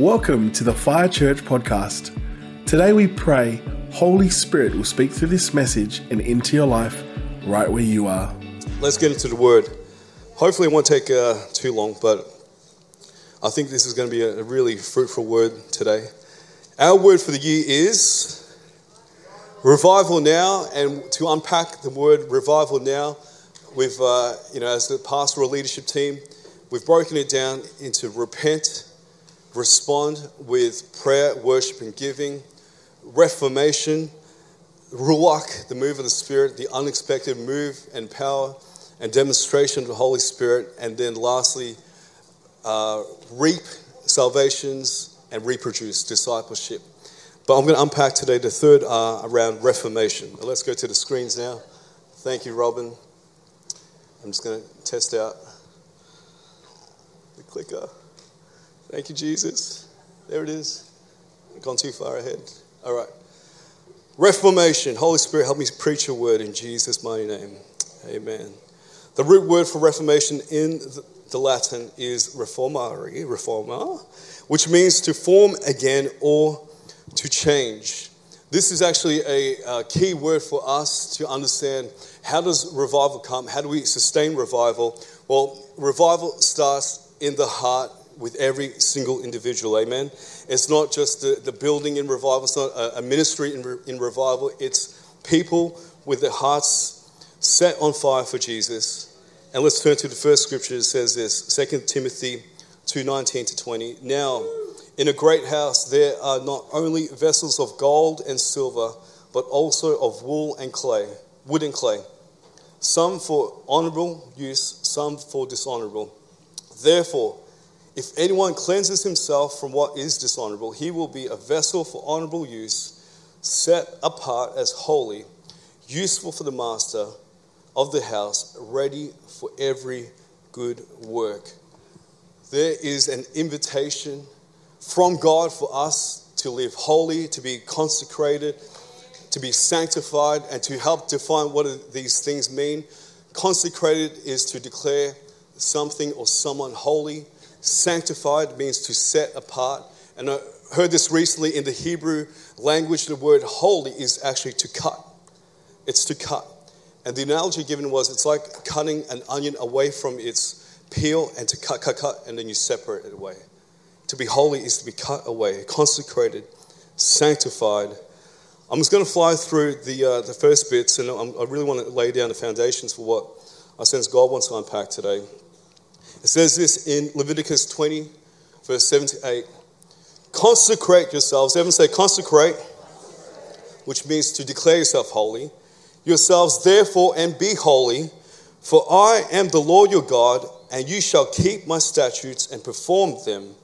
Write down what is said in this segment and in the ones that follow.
Welcome to the Fire Church podcast. Today we pray Holy Spirit will speak through this message and into your life right where you are. Let's get into the word. Hopefully, it won't take uh, too long, but I think this is going to be a really fruitful word today. Our word for the year is revival now, and to unpack the word revival now, we've, uh, you know, as the pastoral leadership team, we've broken it down into repent respond with prayer, worship, and giving, reformation, ruach, the move of the Spirit, the unexpected move and power and demonstration of the Holy Spirit, and then lastly, uh, reap salvations and reproduce discipleship. But I'm going to unpack today the third uh, around reformation. Let's go to the screens now. Thank you, Robin. I'm just going to test out the clicker. Thank you, Jesus. There it is. I've gone too far ahead. All right. Reformation. Holy Spirit, help me preach your word in Jesus' mighty name. Amen. The root word for reformation in the Latin is reformare, reforma, which means to form again or to change. This is actually a, a, key word for us to understand how does revival come? How do we sustain revival? Well, revival starts in the heart with every single individual. Amen. It's not just the, the building in revival, it's not a, a ministry in, in revival. It's people with their hearts set on fire for Jesus. And let's turn to the first scripture. It says this 2 Timothy 2:19 to 20. Now, in a great house, there are not only vessels of gold and silver, but also of wool and clay, wood and clay, some for honorable use, some for dishonorable. Therefore, if anyone cleanses himself from what is dishonorable, he will be a vessel for honorable use, set apart as holy, useful for the master of the house, ready for every good work. There is an invitation from God for us to live holy, to be consecrated, to be sanctified, and to help define what these things mean. Consecrated is to declare something or someone holy Sanctified means to set apart. And I heard this recently in the Hebrew language, the word holy is actually to cut. It's to cut. And the analogy given was it's like cutting an onion away from its peel and to cut, cut, cut, and then you separate it away. To be holy is to be cut away, consecrated, sanctified. I'm just going to fly through the, uh, the first bits, and I'm, I really want to lay down the foundations for what I sense God wants to unpack today. It says this in Leviticus 20, verse 7 to 8. Consecrate yourselves. Everyone say consecrate, which means to declare yourself holy. Yourselves, therefore, and be holy, for I am the Lord your God, and you shall keep my statutes and perform them.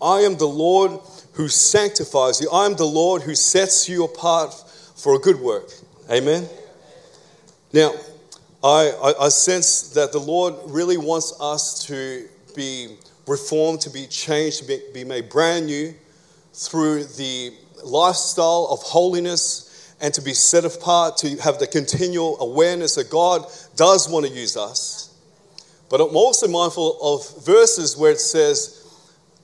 I am the Lord who sanctifies you. I am the Lord who sets you apart for a good work. Amen. Now, I, I, I sense that the Lord really wants us to be reformed, to be changed, to be, be made brand new through the lifestyle of holiness and to be set apart, to have the continual awareness that God does want to use us. But I'm also mindful of verses where it says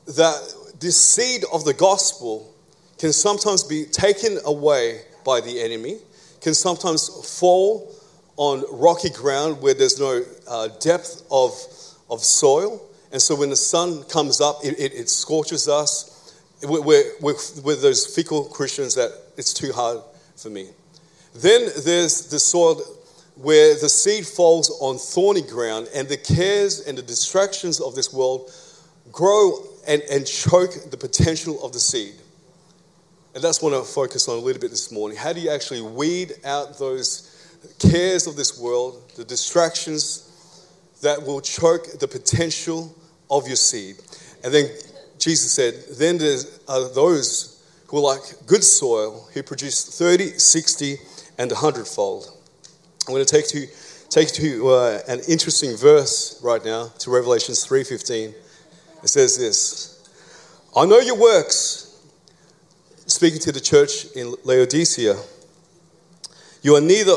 that this seed of the gospel can sometimes be taken away by the enemy, can sometimes fall on rocky ground where there's no uh, depth of, of soil. And so when the sun comes up, it, it, it scorches us. We're, we're, we're, those fickle Christians that it's too hard for me. Then there's the soil where the seed falls on thorny ground, and the cares and the distractions of this world grow and, and choke the potential of the seed. And that's what I focus on a little bit this morning. How do you actually weed out those cares of this world, the distractions that will choke the potential of your seed. And then Jesus said, Then there are those who are like good soil who produce 30, 60, and 100 fold. I'm going to take to take to uh, an interesting verse right now to Revelations 3:15. It says this: "I know your works." Speaking to the church in Laodicea, you are neither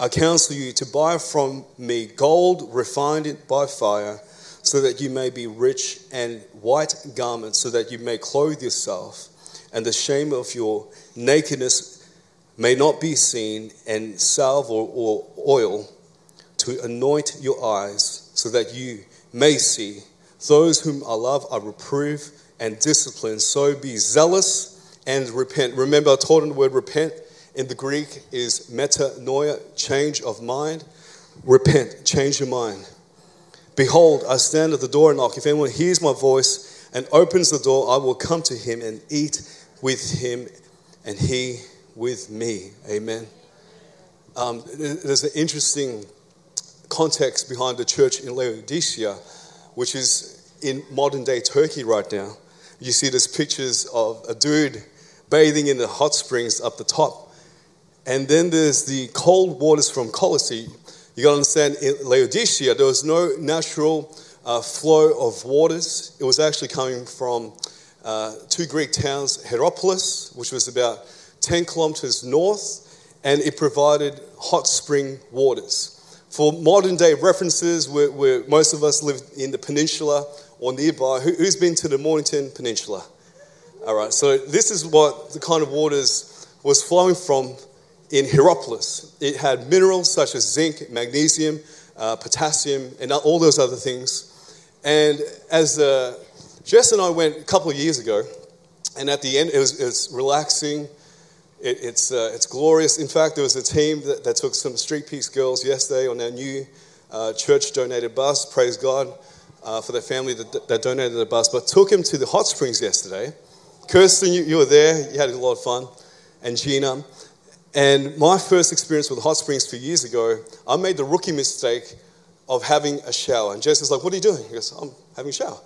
I counsel you to buy from me gold refined by fire, so that you may be rich, and white garments, so that you may clothe yourself, and the shame of your nakedness may not be seen, and salve or, or oil to anoint your eyes, so that you may see. Those whom I love, I reprove and discipline. So be zealous and repent. Remember, I taught in the word repent in the Greek is metanoia, change of mind. Repent, change your mind. Behold, I stand at the door and knock. If anyone hears my voice and opens the door, I will come to him and eat with him and he with me. Amen. Um, there's an interesting context behind the church in Laodicea, which is in modern day Turkey right now. You see, there's pictures of a dude bathing in the hot springs up the top and then there's the cold waters from Colossae. You got to understand, in Laodicea, there was no natural uh, flow of waters. It was actually coming from uh, two Greek towns, Hierapolis, which was about 10 kilometers north, and it provided hot spring waters. For modern day references, where, where most of us live in the peninsula or nearby, who, who's been to the Mornington Peninsula? All right, so this is what the kind of waters was flowing from in Hierapolis. It had minerals such as zinc, magnesium, uh, potassium, and all those other things. And as uh, Jess and I went a couple of years ago, and at the end, it was, it was relaxing. It, it's, uh, it's glorious. In fact, there was a team that, that, took some Street Peace girls yesterday on our new uh, church donated bus. Praise God uh, for their family that, that donated the bus, but took him to the hot springs yesterday. Kirsten, you, you were there. You had a lot of fun. And Gina. And my first experience with hot springs a few years ago, I made the rookie mistake of having a shower. And Jess is like, What are you doing? He goes, I'm having a shower.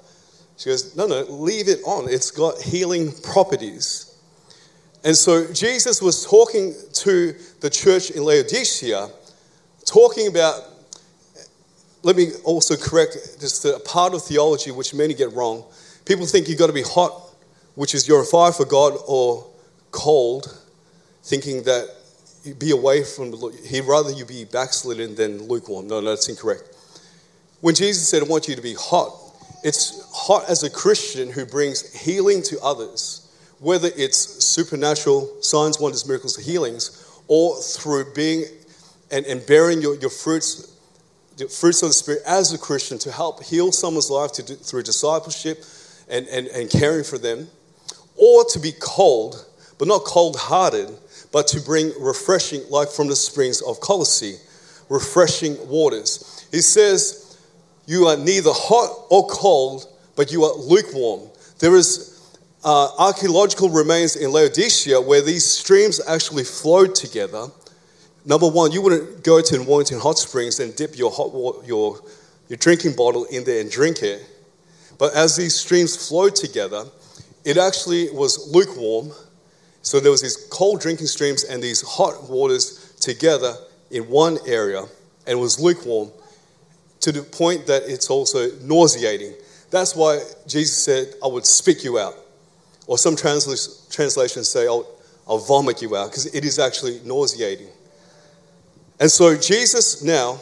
She goes, No, no, leave it on. It's got healing properties. And so Jesus was talking to the church in Laodicea, talking about, let me also correct just a part of theology which many get wrong. People think you've got to be hot, which is you're a fire for God, or cold, thinking that be away from the. He'd rather you be backslidden than lukewarm. No, no, that's incorrect. When Jesus said, I want you to be hot, it's hot as a Christian who brings healing to others, whether it's supernatural signs, wonders, miracles, healings, or through being and, and bearing your, your fruits, the fruits of the Spirit as a Christian to help heal someone's life do, through discipleship and, and, and caring for them, or to be cold, but not cold hearted, but to bring refreshing, like from the springs of Colossae, refreshing waters. He says, You are neither hot or cold, but you are lukewarm. There is uh, archaeological remains in Laodicea where these streams actually flowed together. Number one, you wouldn't go to Mornington Hot Springs and dip your, hot water, your, your drinking bottle in there and drink it. But as these streams flowed together, it actually was lukewarm so there was these cold drinking streams and these hot waters together in one area, and was lukewarm to the point that it's also nauseating. That's why Jesus said, I would spit you out. Or some translations say, I'll, I'll vomit you out, because it is actually nauseating. And so Jesus now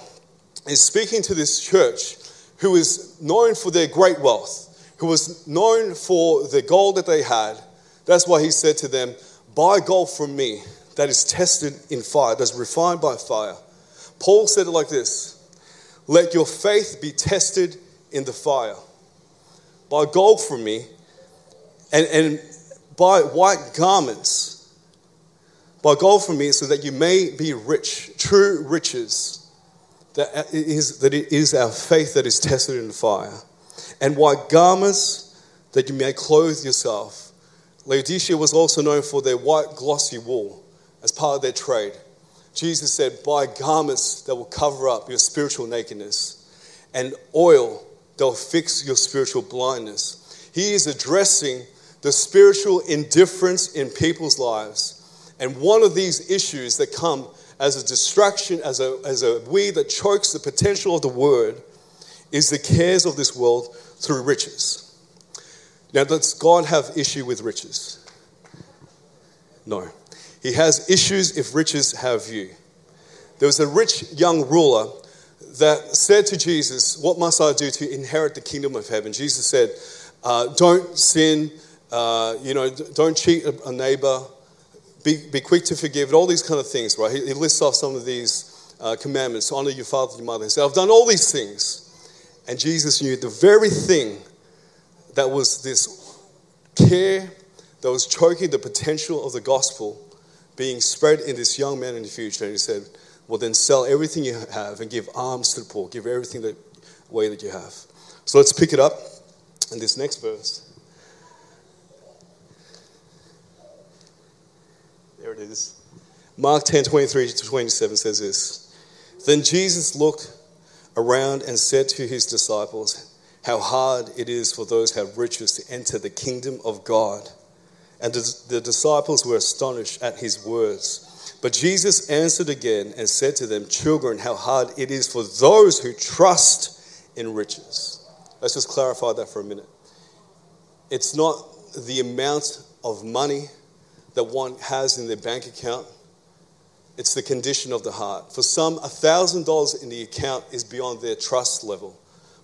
is speaking to this church who is known for their great wealth, who was known for the gold that they had. That's why he said to them, Buy gold from me that is tested in fire, that's refined by fire. Paul said it like this Let your faith be tested in the fire. Buy gold from me and, and buy white garments. Buy gold from me so that you may be rich, true riches. That is, that it is our faith that is tested in the fire. And white garments that you may clothe yourself Laodicea was also known for their white glossy wool as part of their trade. Jesus said, Buy garments that will cover up your spiritual nakedness and oil that will fix your spiritual blindness. He is addressing the spiritual indifference in people's lives. And one of these issues that come as a distraction, as a, as a weed that chokes the potential of the word, is the cares of this world through riches. Now, does God have issue with riches? No. He has issues if riches have you. There was a rich young ruler that said to Jesus, What must I do to inherit the kingdom of heaven? Jesus said, uh, Don't sin, uh, you know, don't cheat a neighbor, be, be quick to forgive, all these kind of things, right? He, he lists off some of these uh, commandments honor your father and your mother. He said, I've done all these things. And Jesus knew the very thing that was this care that was choking the potential of the gospel being spread in this young man in the future. And he said, Well, then sell everything you have and give alms to the poor, give everything that way that you have. So let's pick it up in this next verse. There it is. Mark 10 23 to 27 says this Then Jesus looked around and said to his disciples, How hard it is for those who have riches to enter the kingdom of God. And the disciples were astonished at his words. But Jesus answered again and said to them, Children, how hard it is for those who trust in riches. Let's just clarify that for a minute. It's not the amount of money that one has in their bank account it's the condition of the heart. For some, $1,000 in the account is beyond their trust level.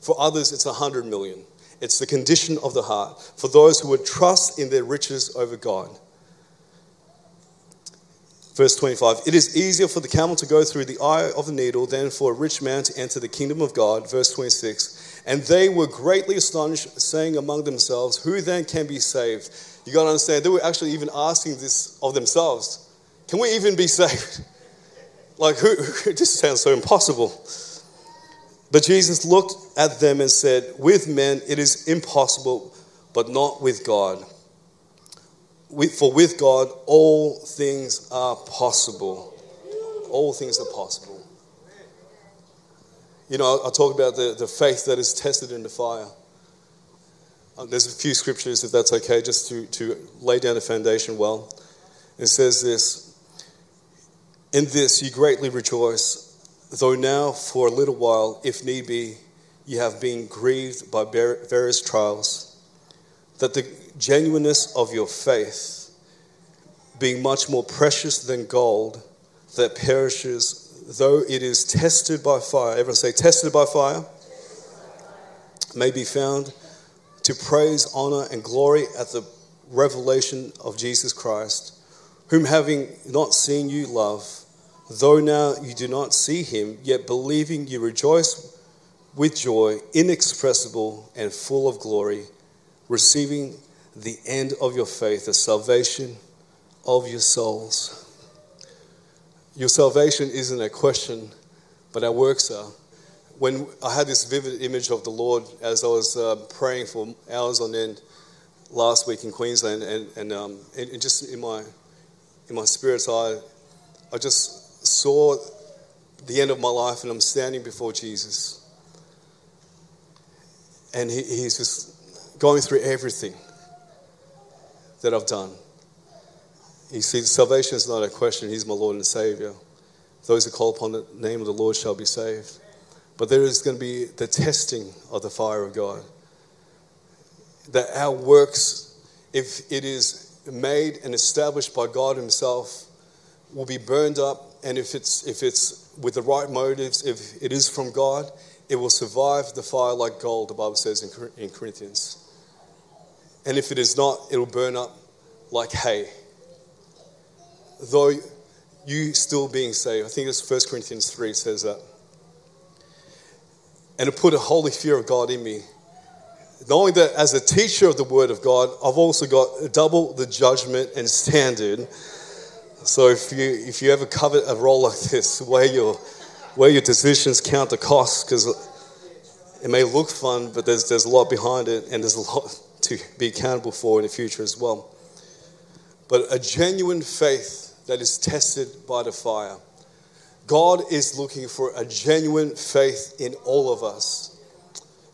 For others, it's 100 million. It's the condition of the heart. For those who would trust in their riches over God. Verse 25 It is easier for the camel to go through the eye of the needle than for a rich man to enter the kingdom of God. Verse 26 And they were greatly astonished, saying among themselves, Who then can be saved? You got to understand, they were actually even asking this of themselves. Can we even be saved? Like, who? This sounds so impossible. But Jesus looked at them and said, With men it is impossible, but not with God. For with God all things are possible. All things are possible. You know, I talk about the, the faith that is tested in the fire. Uh, there's a few scriptures, if that's okay, just to, to lay down the foundation well. It says this in this you greatly rejoice, though now for a little while, if need be, you have been grieved by various trials, that the genuineness of your faith, being much more precious than gold that perishes, though it is tested by fire, everyone say, tested by fire, may be found to praise, honor, and glory at the revelation of Jesus Christ, whom having not seen you love, Though now you do not see him, yet believing you rejoice with joy inexpressible and full of glory, receiving the end of your faith, the salvation of your souls. Your salvation isn't a question, but our works are. When I had this vivid image of the Lord as I was uh, praying for hours on end last week in Queensland, and, and, um, and, just in my in my spirit's eye, I just saw the end of my life and I'm standing before Jesus. And he, he's just going through everything that I've done. He sees salvation is not a question, He's my Lord and Savior. Those who call upon the name of the Lord shall be saved. But there is going to be the testing of the fire of God. That our works, if it is made and established by God Himself, will be burned up and if it's, if it's with the right motives, if it is from God, it will survive the fire like gold, the Bible says in, in Corinthians. And if it is not, it'll burn up like hay. Though you still being saved, I think it's 1 Corinthians 3 says that. And to put a holy fear of God in me, knowing that as a teacher of the Word of God, I've also got double the judgment and standard so if you if you ever covet a role like this, where your weigh your decisions, count the cost, because it may look fun, but there's there's a lot behind it, and there's a lot to be accountable for in the future as well. But a genuine faith that is tested by the fire. God is looking for a genuine faith in all of us.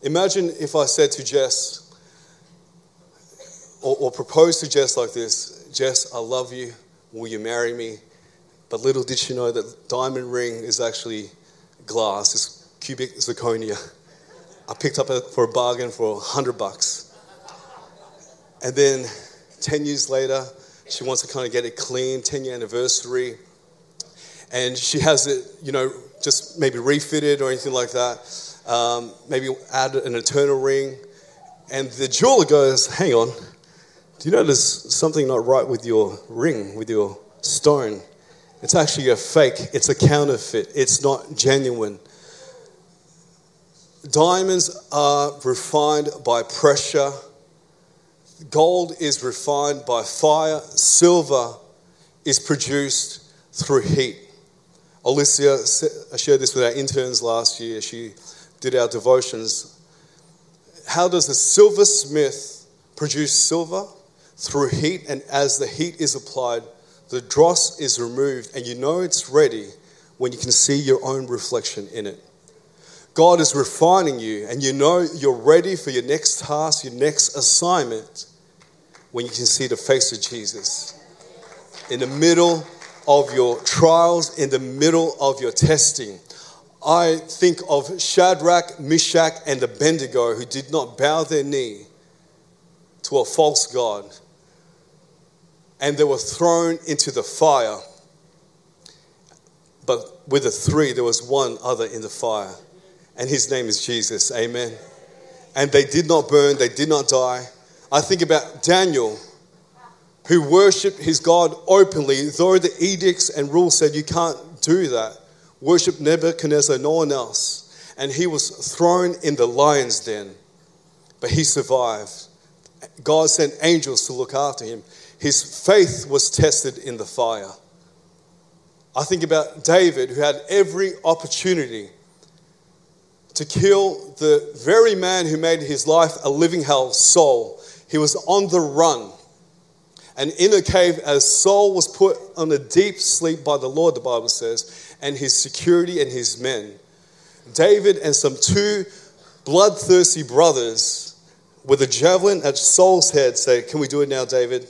Imagine if I said to Jess, or, or propose to Jess like this Jess, I love you. Will you marry me? But little did she know that diamond ring is actually glass, it's cubic zirconia. I picked up for a bargain for 100 bucks. And then 10 years later, she wants to kind of get it clean, 10 year anniversary. And she has it, you know, just maybe refitted or anything like that. Um, maybe add an eternal ring. And the jeweler goes, Hang on, do you know there's something not right with your ring, with your stone? It's actually a fake, it's a counterfeit, it's not genuine. Diamonds are refined by pressure, gold is refined by fire, silver is produced through heat. Alicia I shared this with our interns last year. She did our devotions. How does a silversmith produce silver? Through heat, and as the heat is applied, the dross is removed, and you know it's ready when you can see your own reflection in it. God is refining you, and you know you're ready for your next task, your next assignment, when you can see the face of Jesus. In the middle of your trials, in the middle of your testing, I think of Shadrach, Meshach, and Abednego who did not bow their knee to a false God and they were thrown into the fire. But with the three, there was one other in the fire, and his name is Jesus. Amen. And they did not burn, they did not die. I think about Daniel, who worshiped his God openly, though the edicts and rules said you can't do that. Worship Nebuchadnezzar, no one else. And he was thrown in the lion's den, but he survived. God sent angels to look after him. His faith was tested in the fire. I think about David, who had every opportunity to kill the very man who made his life a living hell, Saul. He was on the run. And in a cave, as Saul was put on a deep sleep by the Lord, the Bible says, and his security and his men, David and some two bloodthirsty brothers with a javelin at Saul's head say, Can we do it now, David?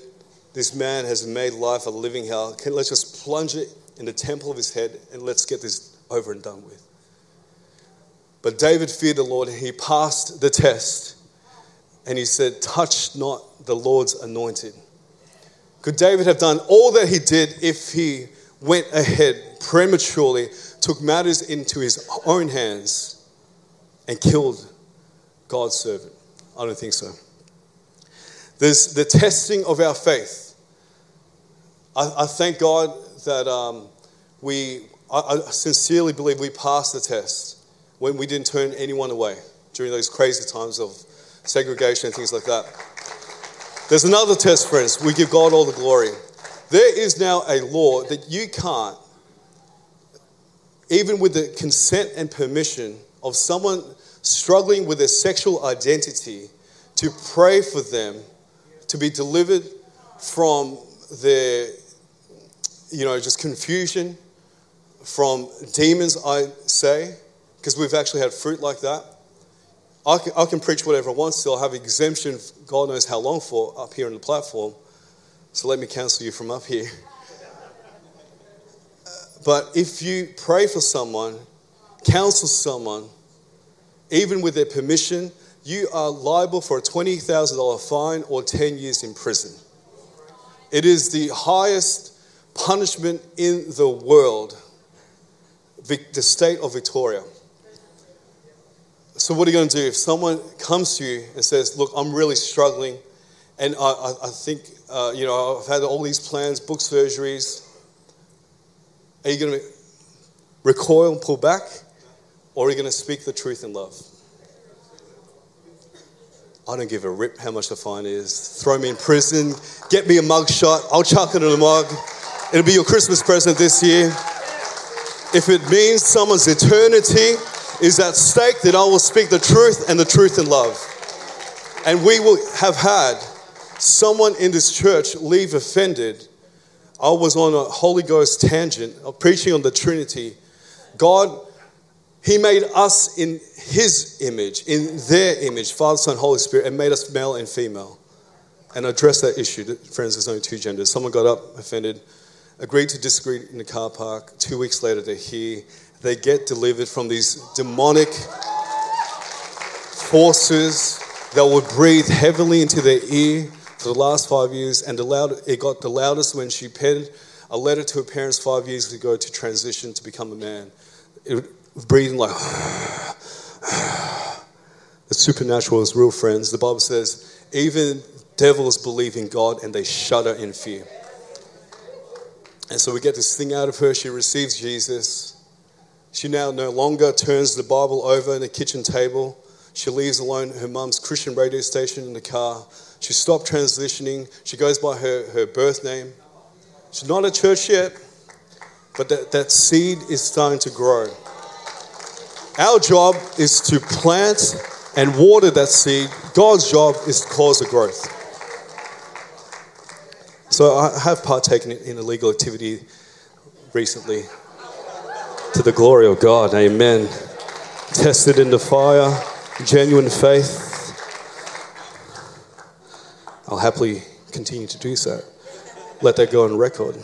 This man has made life a living hell. Let's just plunge it in the temple of his head and let's get this over and done with. But David feared the Lord he passed the test. And he said, Touch not the Lord's anointed. Could David have done all that he did if he went ahead prematurely, took matters into his own hands, and killed God's servant? I don't think so. There's the testing of our faith. I, I thank God that um, we, I, I sincerely believe we passed the test when we didn't turn anyone away during those crazy times of segregation and things like that. There's another test, friends. We give God all the glory. There is now a law that you can't, even with the consent and permission of someone struggling with their sexual identity, to pray for them to be delivered from their you know, just confusion from demons, I say, because we've actually had fruit like that. I can, I can preach whatever I want still. I have exemption, God knows how long for, up here on the platform. So let me cancel you from up here. But if you pray for someone, counsel someone, even with their permission, you are liable for a $20,000 fine or 10 years in prison. It is the highest punishment in the world, the state of Victoria. So, what are you going to do if someone comes to you and says, Look, I'm really struggling, and I, I, think, uh, you know, I've had all these plans, book surgeries. Are you going to recoil and pull back, or are you going to speak the truth in love? I don't give a rip how much the fine is. Throw me in prison, get me a mug shot, I'll chuck it in a mug. It'll be your Christmas present this year. If it means someone's eternity is at stake, then I will speak the truth and the truth in love. And we will have had someone in this church leave offended. I was on a Holy Ghost tangent of preaching on the Trinity. God, He made us in His image, in their image, Father, Son, Holy Spirit, and made us male and female. and address that issue. Friends, there's only two genders. Someone got up, offended, agreed to disagree in the car park. Two weeks later, they're here. They get delivered from these demonic forces that would breathe heavily into their ear for the last five years. And the loud, it got the loudest when she penned a letter to her parents five years ago to transition to become a man. It, breathing like. the supernatural is real, friends. The Bible says, even devils believe in God and they shudder in fear. And so we get this thing out of her. She receives Jesus. She now no longer turns the Bible over in the kitchen table. She leaves alone her mum's Christian radio station in the car. She stopped transitioning. She goes by her, her birth name. She's not at church yet, but that, that seed is starting to grow. Our job is to plant and water that seed. God's job is to cause the growth. So I have partaken in illegal activity recently. To the glory of God, amen. Tested in the fire, genuine faith. I'll happily continue to do so. Let that go on record.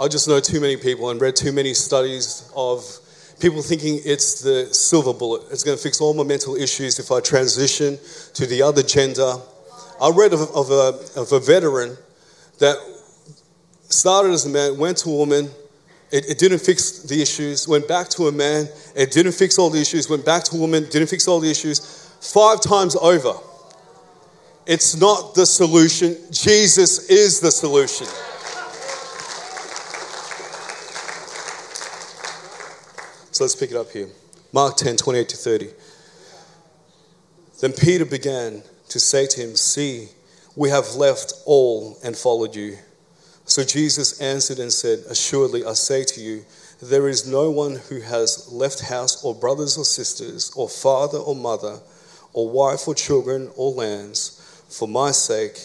I just know too many people and read too many studies of people thinking it's the silver bullet. It's going to fix all my mental issues if I transition to the other gender. I read of, of, a, of a veteran that started as a man, went to a woman, it, it, didn't fix the issues, went back to a man, it didn't fix all the issues, went back to a woman, didn't fix all the issues, five times over. It's not the solution, Jesus is the solution. So let's pick it up here. Mark 10 28 to 30. Then Peter began to say to him, See, we have left all and followed you. So Jesus answered and said, Assuredly, I say to you, there is no one who has left house or brothers or sisters, or father or mother, or wife or children or lands, for my sake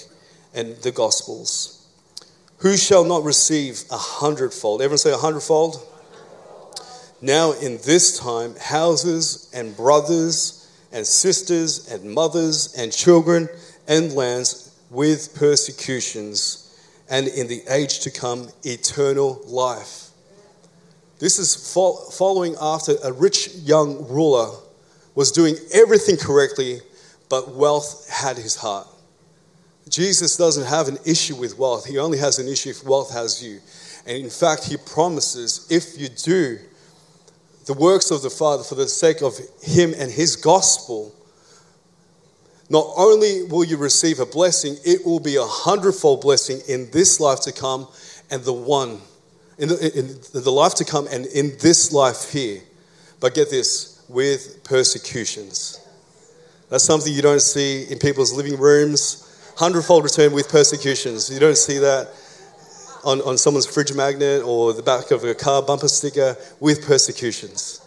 and the gospel's, who shall not receive a hundredfold? Everyone say a hundredfold? Now in this time houses and brothers and sisters and mothers and children and lands with persecutions, and in the age to come, eternal life. This is following after a rich young ruler was doing everything correctly, but wealth had his heart. Jesus doesn't have an issue with wealth, he only has an issue if wealth has you. And in fact, he promises if you do the works of the Father for the sake of Him and His gospel, not only will you receive a blessing, it will be a hundredfold blessing in this life to come and the one, in the, in the life to come and in this life here. But get this, with persecutions. That's something you don't see in people's living rooms. Hundredfold return with persecutions. You don't see that on, on someone's fridge magnet or the back of a car bumper sticker with persecutions.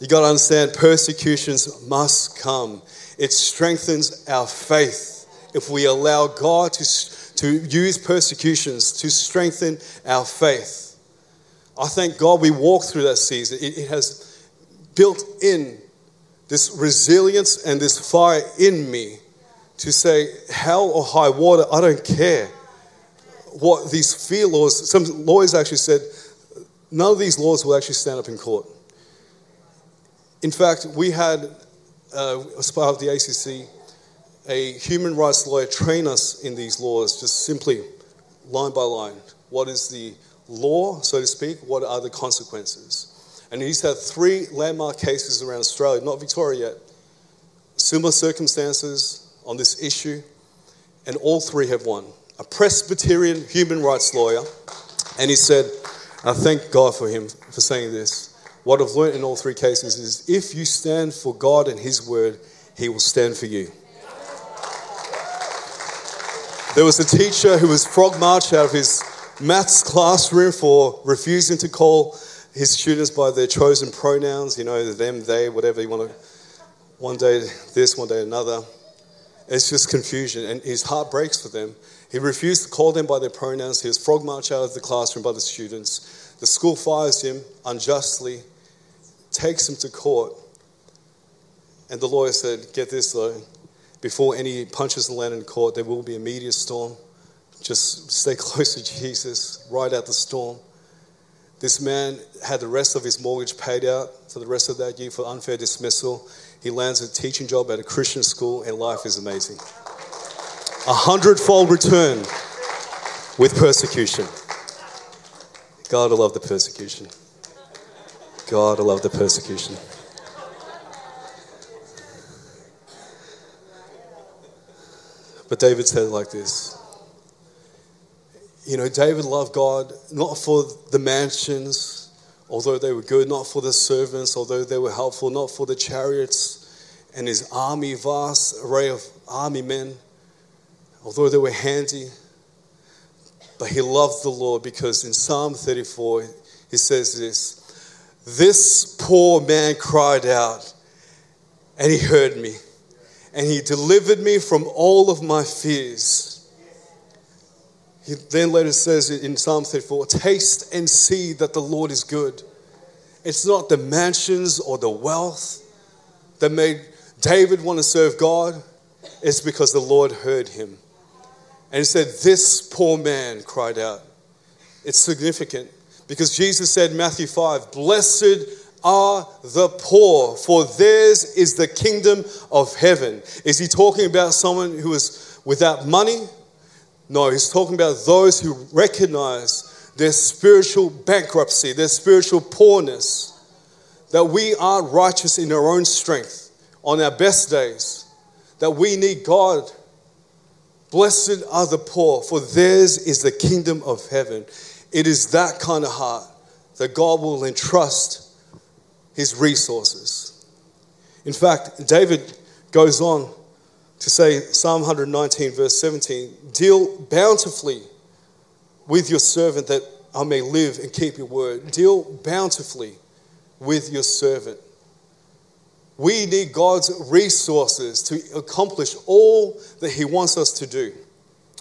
You got to understand, persecutions must come. It strengthens our faith if we allow God to, to use persecutions to strengthen our faith. I thank God we walked through that season. It, it has built in this resilience and this fire in me to say, hell or high water, I don't care what these fear laws, some lawyers actually said, none of these laws will actually stand up in court. In fact, we had, uh, as part of the ACC, a human rights lawyer train us in these laws, just simply line by line. What is the law, so to speak? What are the consequences? And he's had three landmark cases around Australia, not Victoria yet, similar circumstances on this issue, and all three have won a Presbyterian human rights lawyer, and he said, I thank God for him for saying this. What I've learned in all three cases is if you stand for God and His word, He will stand for you. There was a teacher who was frog marched out of his maths classroom for refusing to call his students by their chosen pronouns, you know, them, they, whatever you want to. One day this, one day another. It's just confusion, and his heart breaks for them. He refused to call them by their pronouns. He was frog marched out of the classroom by the students. The school fires him unjustly, takes him to court. And the lawyer said, Get this though, before any punches land in court, there will be a media storm. Just stay close to Jesus, ride out the storm. This man had the rest of his mortgage paid out for the rest of that year for unfair dismissal. He lands a teaching job at a Christian school, and life is amazing. A hundredfold return with persecution. God, I love the persecution. God, I love the persecution. But David said it like this You know, David loved God not for the mansions, although they were good, not for the servants, although they were helpful, not for the chariots and his army, vast array of army men, although they were handy. But he loved the Lord because in Psalm 34, he says this This poor man cried out, and he heard me and he delivered me from all of my fears. He then later says in Psalm 34 Taste and see that the Lord is good. It's not the mansions or the wealth that made David want to serve God, it's because the Lord heard him. And he said, This poor man cried out. It's significant because Jesus said, Matthew 5, Blessed are the poor, for theirs is the kingdom of heaven. Is he talking about someone who is without money? No, he's talking about those who recognize their spiritual bankruptcy, their spiritual poorness, that we aren't righteous in our own strength on our best days, that we need God. Blessed are the poor, for theirs is the kingdom of heaven. It is that kind of heart that God will entrust his resources. In fact, David goes on to say, Psalm 119, verse 17, deal bountifully with your servant that I may live and keep your word. Deal bountifully with your servant. We need God's resources to accomplish all that He wants us to do.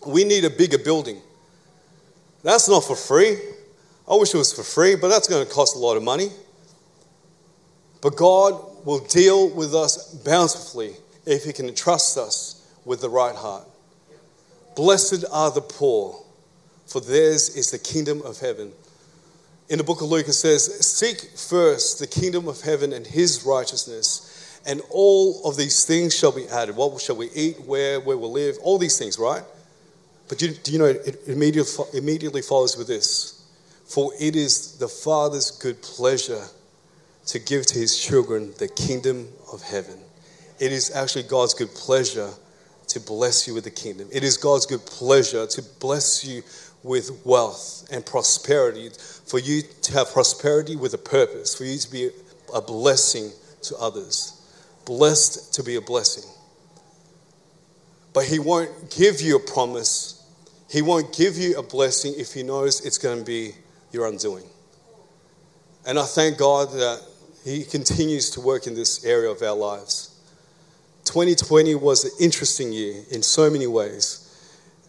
We need a bigger building. That's not for free. I wish it was for free, but that's going to cost a lot of money. But God will deal with us bountifully if He can entrust us with the right heart. Blessed are the poor, for theirs is the kingdom of heaven. In the book of Luke, it says, Seek first the kingdom of heaven and His righteousness, and all of these things shall be added. What shall we eat? Where? Where we'll live? All these things, right? But do you, do you know it immediately, immediately follows with this? For it is the Father's good pleasure to give to his children the kingdom of heaven. It is actually God's good pleasure to bless you with the kingdom. It is God's good pleasure to bless you with wealth and prosperity, for you to have prosperity with a purpose, for you to be a blessing to others. Blessed to be a blessing. But He won't give you a promise, He won't give you a blessing if He knows it's going to be your undoing. And I thank God that he continues to work in this area of our lives. 2020 was an interesting year in so many ways.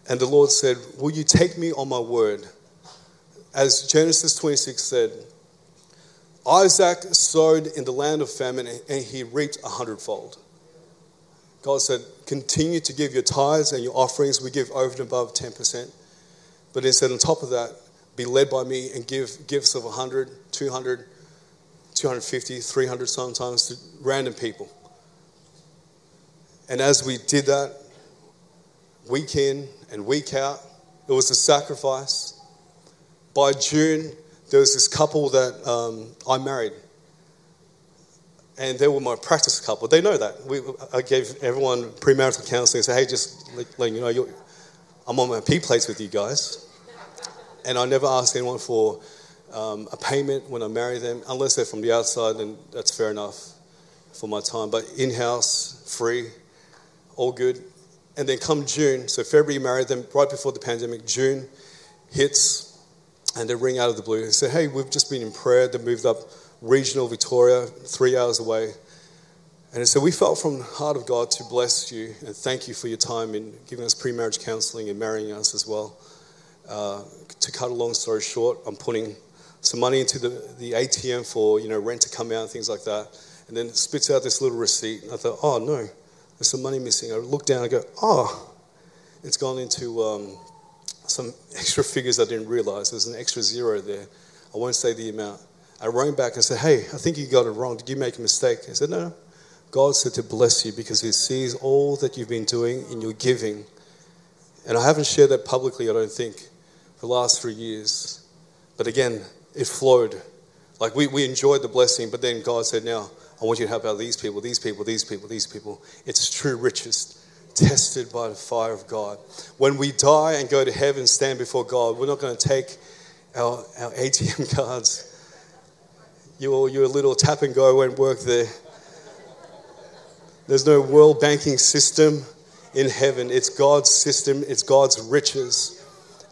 And the Lord said, Will you take me on my word? As Genesis 26 said, Isaac sowed in the land of famine and he reaped a hundredfold. God said, Continue to give your tithes and your offerings. We give over and above 10%. But said, On top of that, be led by me and give gifts of 100, 200, 250, 300 sometimes to random people. And as we did that, week in and week out, it was a sacrifice. By June, there was this couple that um, I married. And they were my practice couple. They know that. We, I gave everyone premarital counseling and said, hey, just letting you know, I'm on my P plates with you guys. And I never asked anyone for um, a payment when I marry them, unless they're from the outside, then that's fair enough for my time. But in house, free, all good. And then come June, so February married them right before the pandemic. June hits, and they ring out of the blue and say, "Hey, we've just been in prayer. They moved up regional Victoria, three hours away." And so we felt from the heart of God to bless you and thank you for your time in giving us pre-marriage counselling and marrying us as well. Uh, to cut a long story short, I'm putting some money into the, the ATM for you know rent to come out and things like that. And then it spits out this little receipt. And I thought, oh no, there's some money missing. I look down and go, oh, it's gone into um, some extra figures I didn't realize. There's an extra zero there. I won't say the amount. I rang back and said, hey, I think you got it wrong. Did you make a mistake? He said, no. God said to bless you because He sees all that you've been doing in your giving. And I haven't shared that publicly, I don't think, for the last three years. But again, it flowed. Like we, we enjoyed the blessing, but then God said, Now, I want you to help out these people, these people, these people, these people. It's true riches, tested by the fire of God. When we die and go to heaven, stand before God, we're not going to take our, our ATM cards. Your, your little tap and go won't work there. There's no world banking system in heaven. It's God's system, it's God's riches.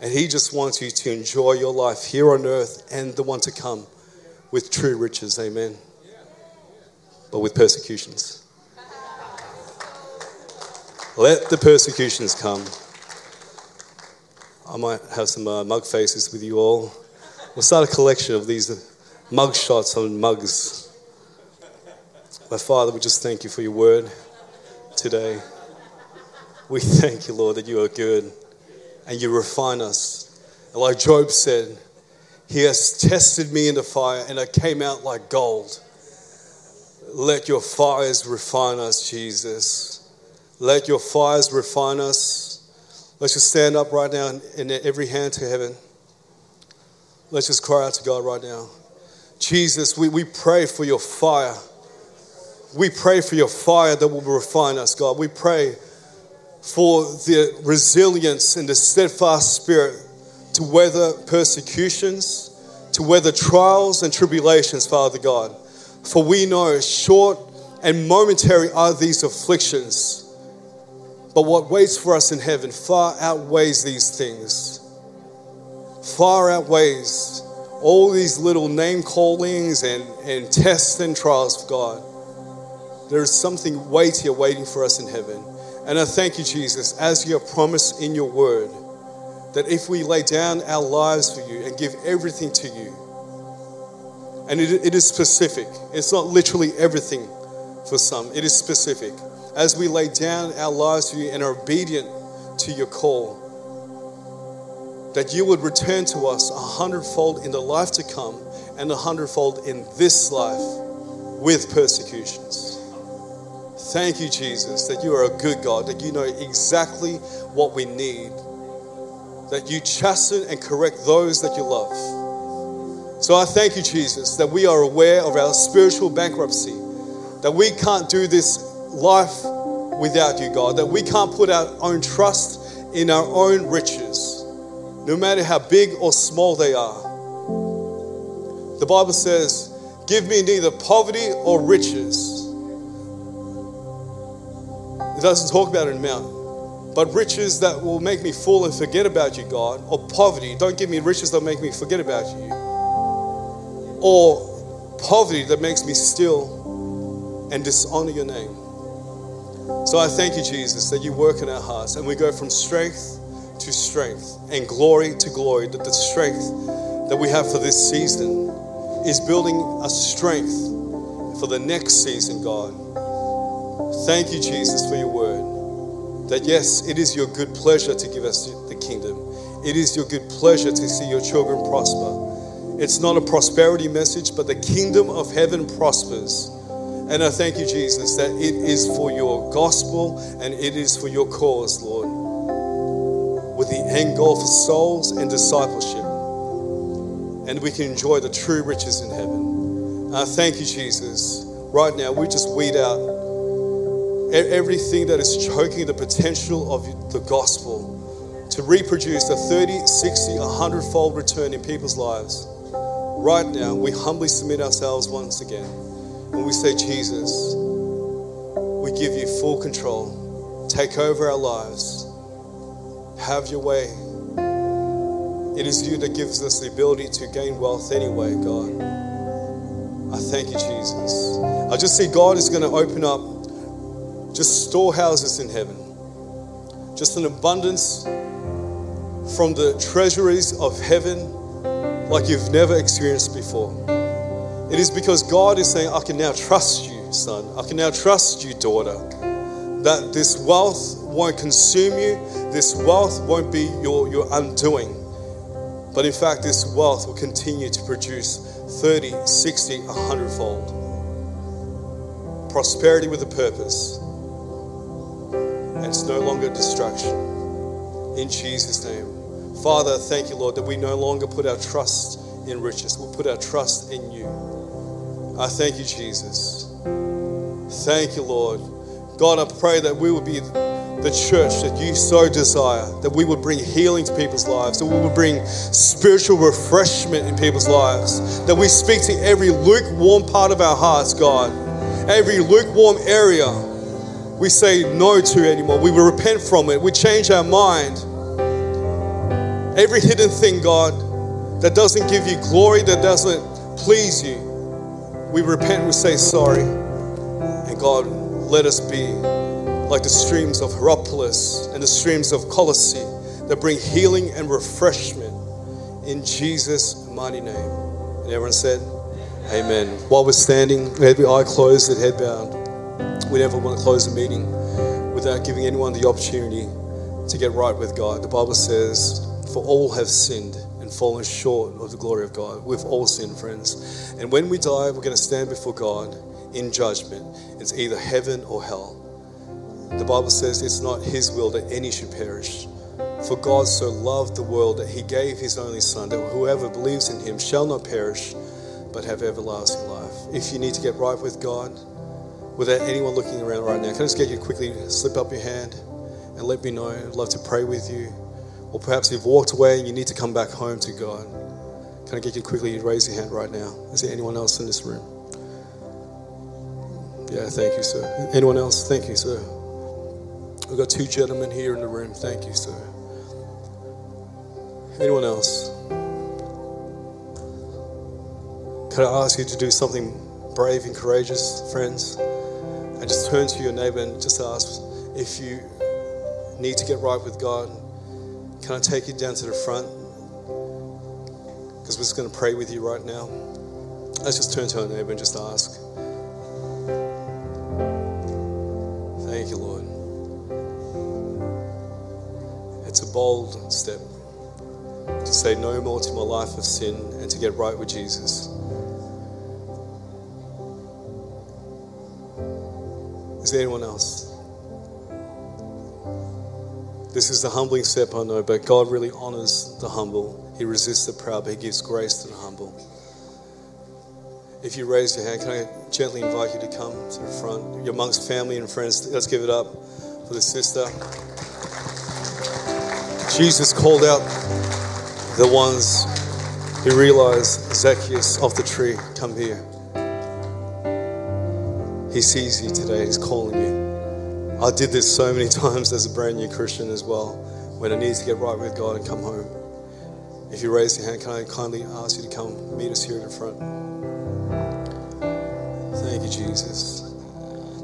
And He just wants you to enjoy your life here on earth and the one to come with true riches. Amen. But with persecutions. Let the persecutions come. I might have some uh, mug faces with you all. We'll start a collection of these mug shots on mugs. My Father, we just thank you for your word today. We thank you, Lord, that you are good and you refine us. And like Job said, He has tested me in the fire and I came out like gold. Let your fires refine us, Jesus. Let your fires refine us. Let's just stand up right now in every hand to heaven. Let's just cry out to God right now. Jesus, we, we pray for your fire. We pray for your fire that will refine us, God. We pray for the resilience and the steadfast spirit to weather persecutions, to weather trials and tribulations, Father God. For we know short and momentary are these afflictions, but what waits for us in heaven far outweighs these things, far outweighs all these little name callings and, and tests and trials of God. There is something weightier waiting for us in heaven. And I thank you, Jesus, as you have promised in your word, that if we lay down our lives for you and give everything to you, and it, it is specific, it's not literally everything for some, it is specific. As we lay down our lives for you and are obedient to your call, that you would return to us a hundredfold in the life to come and a hundredfold in this life with persecutions. Thank you, Jesus, that you are a good God, that you know exactly what we need, that you chasten and correct those that you love. So I thank you, Jesus, that we are aware of our spiritual bankruptcy, that we can't do this life without you, God, that we can't put our own trust in our own riches, no matter how big or small they are. The Bible says, Give me neither poverty or riches it doesn't talk about an amount. But riches that will make me fall and forget about you, God, or poverty. Don't give me riches that make me forget about you. Or poverty that makes me still and dishonor your name. So I thank you, Jesus, that you work in our hearts and we go from strength to strength and glory to glory. That the strength that we have for this season is building a strength for the next season, God. Thank you, Jesus, for your word. That yes, it is your good pleasure to give us the kingdom. It is your good pleasure to see your children prosper. It's not a prosperity message, but the kingdom of heaven prospers. And I thank you, Jesus, that it is for your gospel and it is for your cause, Lord, with the end goal for souls and discipleship. And we can enjoy the true riches in heaven. I thank you, Jesus. Right now, we just weed out everything that is choking the potential of the gospel to reproduce a 30, 60, 100 fold return in people's lives. Right now, we humbly submit ourselves once again and we say, Jesus, we give you full control. Take over our lives. Have your way. It is you that gives us the ability to gain wealth anyway, God. I thank you, Jesus. I just see God is going to open up just storehouses in heaven, just an abundance from the treasuries of heaven like you've never experienced before. It is because God is saying, I can now trust you. son. I can now trust you, daughter, that this wealth won't consume you, this wealth won't be your, your undoing. But in fact, this wealth will continue to produce 30, 60, 100 fold. Prosperity with a purpose. And it's no longer a distraction. In Jesus' name. Father, thank you, Lord, that we no longer put our trust in riches. We'll put our trust in you. I thank you, Jesus. Thank you, Lord. God, I pray that we would be the church that you so desire, that we would bring healing to people's lives, that we would bring spiritual refreshment in people's lives, that we speak to every lukewarm part of our hearts, God, every lukewarm area we say no to anymore. We will repent from it. We change our mind. Every hidden thing, God, that doesn't give you glory, that doesn't please you, we repent, we say sorry. And God, let us be like the streams of Hierapolis and the streams of Colossae that bring healing and refreshment in Jesus' mighty name. And everyone said, Amen. While we're standing, every eye closed and head bowed, we never want to close a meeting without giving anyone the opportunity to get right with God. The Bible says, For all have sinned fallen short of the glory of God. We've all sinned, friends. And when we die, we're going to stand before God in judgment. It's either heaven or hell. The Bible says it's not His will that any should perish. For God so loved the world that He gave His only Son, that whoever believes in Him shall not perish, but have everlasting life. If you need to get right with God, without anyone looking around right now, can I just get you quickly slip up your hand and let me know? I'd love to pray with you. Or perhaps you've walked away and you need to come back home to God. Can I get you to quickly raise your hand right now? Is there anyone else in this room? Yeah, thank you, sir. Anyone else? Thank you, sir. We've got two gentlemen here in the room. Thank you, sir. Anyone else? Can I ask you to do something brave and courageous, friends? And just turn to your neighbor and just ask if you need to get right with God. Can I take you down to the front? Because we're just going to pray with you right now. Let's just turn to our neighbor and just ask. Thank you, Lord. It's a bold step to say no more to my life of sin and to get right with Jesus. Is there anyone else? This is the humbling step, I know, but God really honors the humble. He resists the proud, but He gives grace to the humble. If you raise your hand, can I gently invite you to come to the front? Amongst family and friends. Let's give it up for the sister. Jesus called out the ones who realized Zacchaeus off the tree, come here. He sees you today, He's calling you. I did this so many times as a brand new Christian as well, when I needed to get right with God and come home. If you raise your hand, can I kindly ask you to come meet us here at the front? Thank you, Jesus.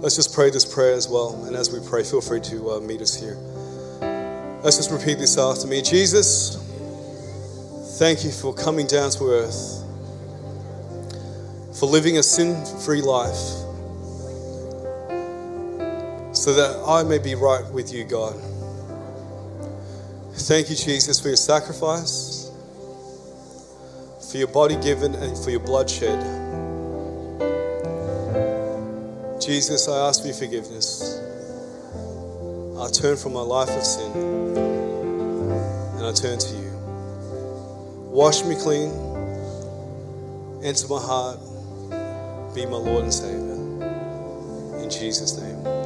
Let's just pray this prayer as well. And as we pray, feel free to uh, meet us here. Let's just repeat this after me. Jesus, thank you for coming down to earth, for living a sin free life, so that I may be right with you, God. Thank you, Jesus, for your sacrifice, for your body given, and for your blood shed. Jesus, I ask for your forgiveness. I turn from my life of sin and I turn to you. Wash me clean, enter my heart, be my Lord and Savior. In Jesus' name.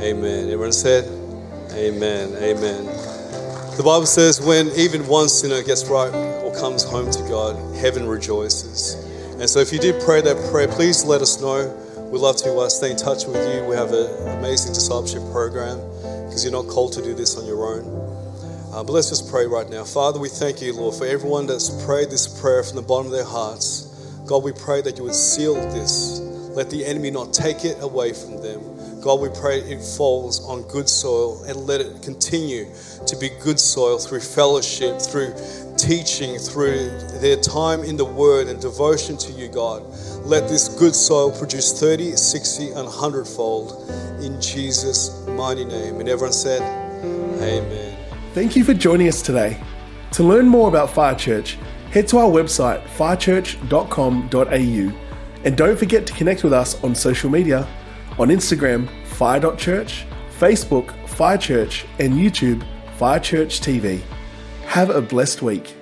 Amen. Everyone said, Amen. Amen. The Bible says when even one sinner gets right or comes home to God, heaven rejoices. And so if you did pray that prayer, please let us know. We'd love to uh, stay in touch with you. We have an amazing discipleship program because you're not called to do this on your own. Uh, but let's just pray right now. Father, we thank you, Lord, for everyone that's prayed this prayer from the bottom of their hearts. God, we pray that you would seal this. Let the enemy not take it away from them. God, we pray it falls on good soil and let it continue to be good soil through fellowship, through teaching, through their time in the Word and devotion to you, God. Let this good soil produce 30, 60, and 100 fold in Jesus' mighty name. And everyone said, Amen. Thank you for joining us today. To learn more about Fire Church, head to our website firechurch.com.au and don't forget to connect with us on social media on Instagram, fire.church, Facebook, Fire Church, and YouTube, Fire Church TV. Have a blessed week.